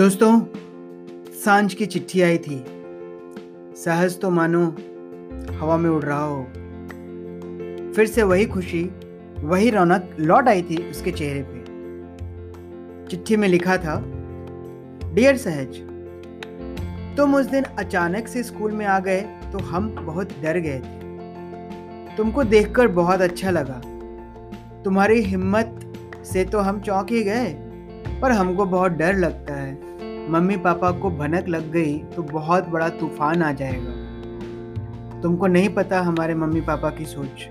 दोस्तों, साँझ की चिट्ठी आई थी। सहज तो मानो हवा में उड़ रहा हो। फिर से वही खुशी, वही रौनक लौट आई थी उसके चेहरे पे। चिट्ठी में लिखा था, डियर सहज, तुम उस दिन अचानक से स्कूल में आ गए तो हम बहुत डर गए थे। तुमको देखकर बहुत अच्छा लगा। तुम्हारी हिम्मत से तो हम चौंक ही गए, पर हमको बहुत डर लगता है। मम्मी पापा को भनक लग गई तो बहुत बड़ा तूफ़ान आ जाएगा। तुमको नहीं पता हमारे मम्मी पापा की सोच।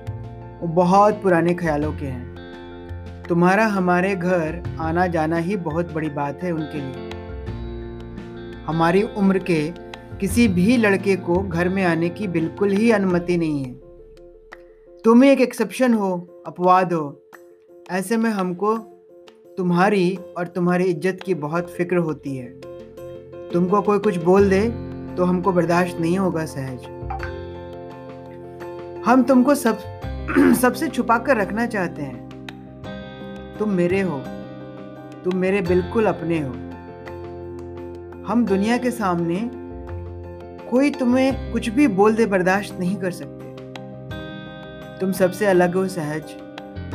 वो बहुत पुराने ख्यालों के हैं। तुम्हारा हमारे घर आना जाना ही बहुत बड़ी बात है उनके लिए। हमारी उम्र के किसी भी लड़के को घर में आने की बिल्कुल ही अनुमति नहीं है। तुम एक एक्सेप्शन हो, अपवाद हो। ऐसे में हमको तुम्हारी और तुम्हारी इज़्ज़त की बहुत फ़िक्र होती है। तुमको कोई कुछ बोल दे तो हमको बर्दाश्त नहीं होगा, सहज। हम तुमको सब, सबसे छुपा कर रखना चाहते हैं। तुम मेरे हो। तुम मेरे बिल्कुल अपने हो। हम दुनिया के सामने कोई तुम्हें कुछ भी बोल दे, बर्दाश्त नहीं कर सकते। तुम सबसे अलग हो, सहज,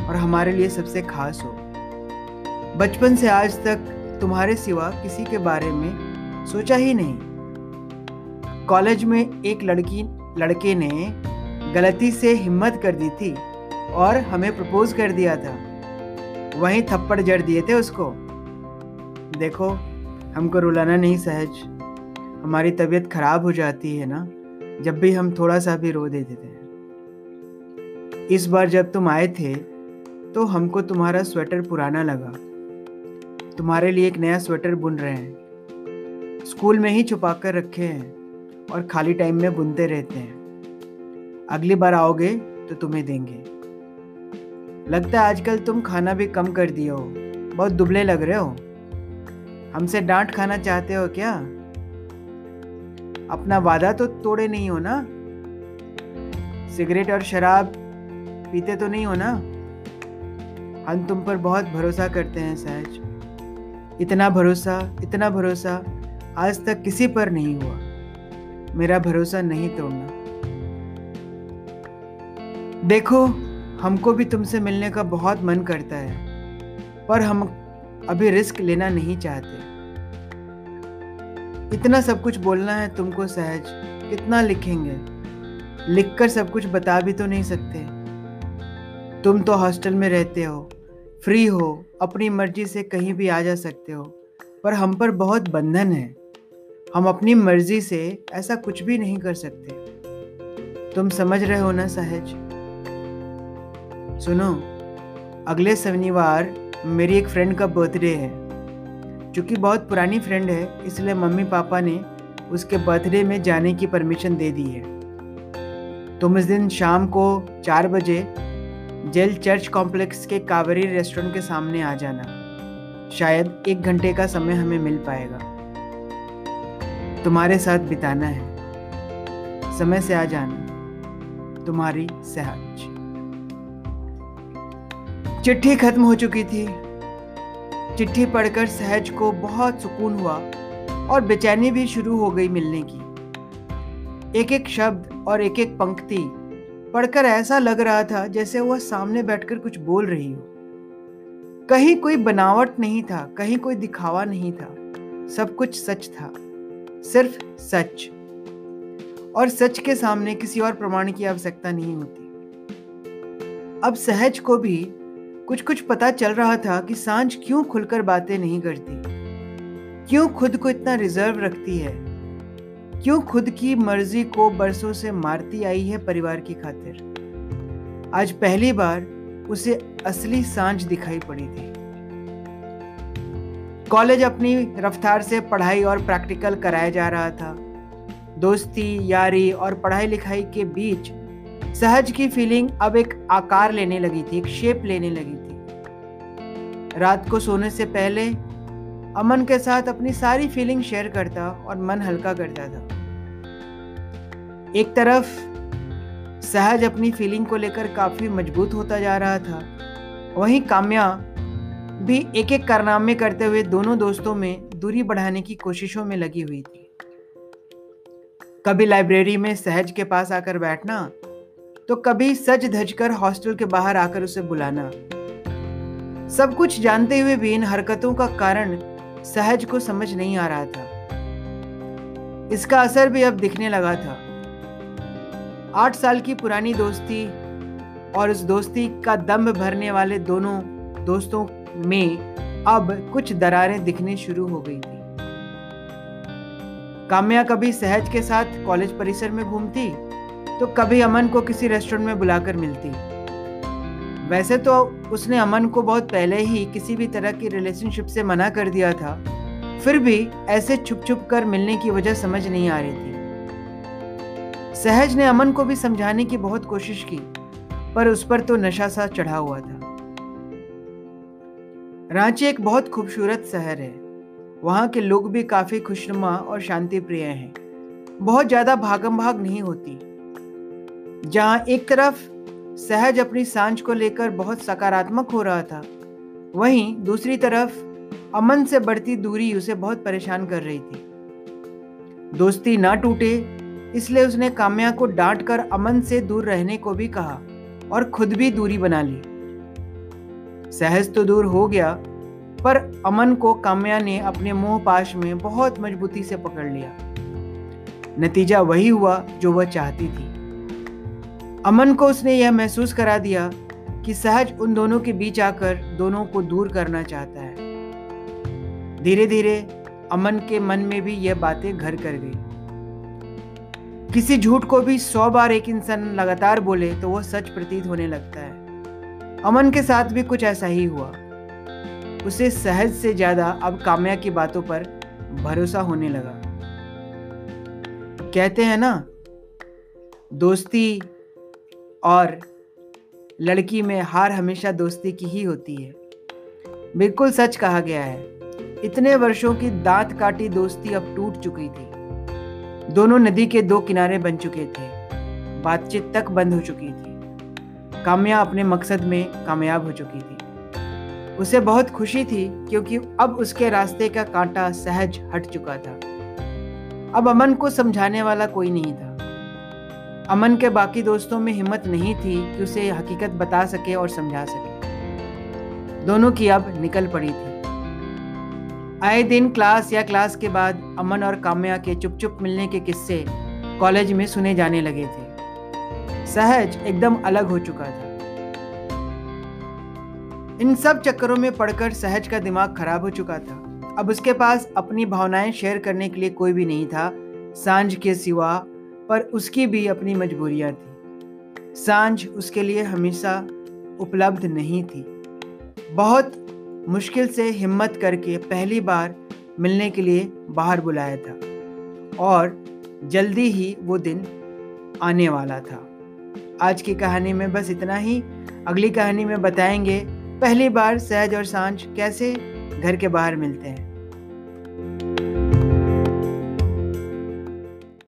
और हमारे लिए सबसे खास हो। बचपन से आज तक तुम्हारे सिवा किसी के बारे में सोचा ही नहीं। कॉलेज में एक लड़की, लड़के ने गलती से हिम्मत कर दी थी और हमें प्रपोज कर दिया था। वहीं थप्पड़ जड़ दिए थे उसको। देखो, हमको रुलाना नहीं सहज। हमारी तबीयत खराब हो जाती है ना, जब भी हम थोड़ा सा भी रो देते थे। इस बार जब तुम आए थे तो हमको तुम्हारा स्वेटर पुराना लगा। तुम्हारे लिए एक नया स्वेटर बुन रहे हैं। स्कूल में ही छुपा कर रखे हैं और खाली टाइम में बुनते रहते हैं। अगली बार आओगे तो तुम्हें देंगे। लगता है आजकल तुम खाना भी कम कर दिए हो। बहुत दुबले लग रहे हो। हमसे डांट खाना चाहते हो क्या? अपना वादा तो तोड़े नहीं हो ना? सिगरेट और शराब पीते तो नहीं हो ना? हम तुम पर बहुत भरोसा करते हैं सहज। इतना भरोसा इतना भरोसा आज तक किसी पर नहीं हुआ। मेरा भरोसा नहीं तोड़ना। देखो, हमको भी तुमसे मिलने का बहुत मन करता है, पर हम अभी रिस्क लेना नहीं चाहते। इतना सब कुछ बोलना है तुमको सहज, कितना लिखेंगे? लिखकर सब कुछ बता भी तो नहीं सकते। तुम तो हॉस्टल में रहते हो, फ्री हो, अपनी मर्ज़ी से कहीं भी आ जा सकते हो, पर हम पर बहुत बंधन है। हम अपनी मर्ज़ी से ऐसा कुछ भी नहीं कर सकते। तुम समझ रहे हो ना, सहज? सुनो, अगले शनिवार मेरी एक फ्रेंड का बर्थडे है। क्योंकि बहुत पुरानी फ्रेंड है, इसलिए मम्मी पापा ने उसके बर्थडे में जाने की परमिशन दे दी है। तुम इस दिन शाम को चार बजे जेल चर्च कॉम्प्लेक्स के कावेरी रेस्टोरेंट के सामने आ जाना। शायद एक घंटे का समय हमें मिल पाएगा। तुम्हारे साथ बिताना है। समय से आ जाना। तुम्हारी सहज। चिट्ठी खत्म हो चुकी थी। चिट्ठी पढ़कर सहज को बहुत सुकून हुआ और बेचैनी भी शुरू हो गई मिलने की। एक एक शब्द और एक एक पंक्ति पढ़कर ऐसा लग रहा था जैसे वह सामने बैठकर कुछ बोल रही हो। कहीं कोई बनावट नहीं था, कहीं कोई दिखावा नहीं था। सब कुछ सच था। सिर्फ़ सच। और सच के सामने किसी और प्रमाण की आवश्यकता नहीं होती। अब सहज को भी कुछ कुछ पता चल रहा था कि साँझ क्यों खुलकर बातें नहीं करती। क्यों खुद को इतना रिज़र्व रखती है? क्यों खुद की मर्ज़ी को बरसों से मारती आई है परिवार की खातिर? आज पहली बार उसे असली साँझ दिखाई पड़ी थी। कॉलेज अपनी रफ्तार से पढ़ाई और प्रैक्टिकल कराया जा रहा था। दोस्ती, यारी और पढ़ाई लिखाई के बीच सहज की फीलिंग अब एक आकार लेने लगी थी, एक शेप लेने लगी थी। रात को सोने से पहले अमन के साथ अपनी सारी फीलिंग शेयर करता और मन हल्का करता था। एक तरफ़ सहज अपनी फीलिंग को लेकर काफ़ी मज़बूत होता जा रहा था, वहीं काम्या भी एक एक कारनामे करते हुए दोनों दोस्तों में दूरी बढ़ाने की कोशिशों में लगी हुई थी। कभी लाइब्रेरी में सहज के पास आकर बैठना तो कभी सज धज कर हॉस्टल के बाहर आकर उसे बुलाना। सब कुछ जानते हुए भी इन हरकतों का कारण सहज को समझ नहीं आ रहा था। इसका असर भी अब दिखने लगा था। आठ साल की पुरानी दोस्ती और उस दोस्ती का दम्भ भरने वाले दोनों दोस्तों में अब कुछ दरारें दिखनी शुरू हो गई थी। काम्या कभी सहज के साथ कॉलेज परिसर में घूमती तो कभी अमन को किसी रेस्टोरेंट में बुलाकर मिलती। वैसे तो उसने अमन को बहुत पहले ही किसी भी तरह की रिलेशनशिप से मना कर दिया था, फिर भी ऐसे छुप छुप कर मिलने की वजह समझ नहीं आ रही थी। सहज ने अमन को भी समझाने की बहुत कोशिश की, पर उस पर तो नशा सा चढ़ा हुआ था। रांची एक बहुत खूबसूरत शहर है। वहाँ के लोग भी काफ़ी खुशनुमा और शांति प्रिय हैं। बहुत ज़्यादा भागम भाग नहीं होती। जहाँ एक तरफ़ सहज अपनी साँझ को लेकर बहुत सकारात्मक हो रहा था, वहीं दूसरी तरफ़ अमन से बढ़ती दूरी उसे बहुत परेशान कर रही थी। दोस्ती ना टूटे, इसलिए उसने काम्या को डांट कर अमन से दूर रहने को भी कहा और खुद भी दूरी बना ली। सहज तो दूर हो गया, पर अमन को काम्या ने अपने मोह पाश में बहुत मजबूती से पकड़ लिया। नतीजा वही हुआ जो वह चाहती थी। अमन को उसने यह महसूस करा दिया कि सहज उन दोनों के बीच आकर दोनों को दूर करना चाहता है। धीरे धीरे अमन के मन में भी यह बातें घर कर गई। किसी झूठ को भी सौ बार एक इंसान लगातार बोले तो वह सच प्रतीत होने लगता है। अमन के साथ भी कुछ ऐसा ही हुआ। उसे सहज से ज़्यादा अब काम्या की बातों पर भरोसा होने लगा। कहते हैं ना, दोस्ती और लड़की में हार हमेशा दोस्ती की ही होती है। बिल्कुल सच कहा गया है। इतने वर्षों की दांत काटी दोस्ती अब टूट चुकी थी। दोनों नदी के दो किनारे बन चुके थे। बातचीत तक बंद हो चुकी थी। काम्या अपने मकसद में कामयाब हो चुकी थी। उसे बहुत खुशी थी क्योंकि अब उसके रास्ते का कांटा सहज हट चुका था। अब अमन को समझाने वाला कोई नहीं था। अमन के बाकी दोस्तों में हिम्मत नहीं थी कि उसे हकीकत बता सके और समझा सके। दोनों की अब निकल पड़ी थी। आए दिन क्लास या क्लास के बाद अमन और काम्या के चुप चुप मिलने के किस्से कॉलेज में सुने जाने लगे थे। सहज एकदम अलग हो चुका था। इन सब चक्करों में पड़कर सहज का दिमाग खराब हो चुका था। अब उसके पास अपनी भावनाएँ शेयर करने के लिए कोई भी नहीं था। साँझ के सिवा पर उसकी भी अपनी मजबूरियाँ थी। साँझ उसके लिए हमेशा उपलब्ध नहीं थी। बहुत मुश्किल से हिम्मत करके पहली बार मिलने के लिए बाहर बुलाया था और जल्दी ही वो दिन आने वाला था। आज की कहानी में बस इतना ही। अगली कहानी में बताएँगे, पहली बार सहज और साँझ कैसे घर के बाहर मिलते हैं।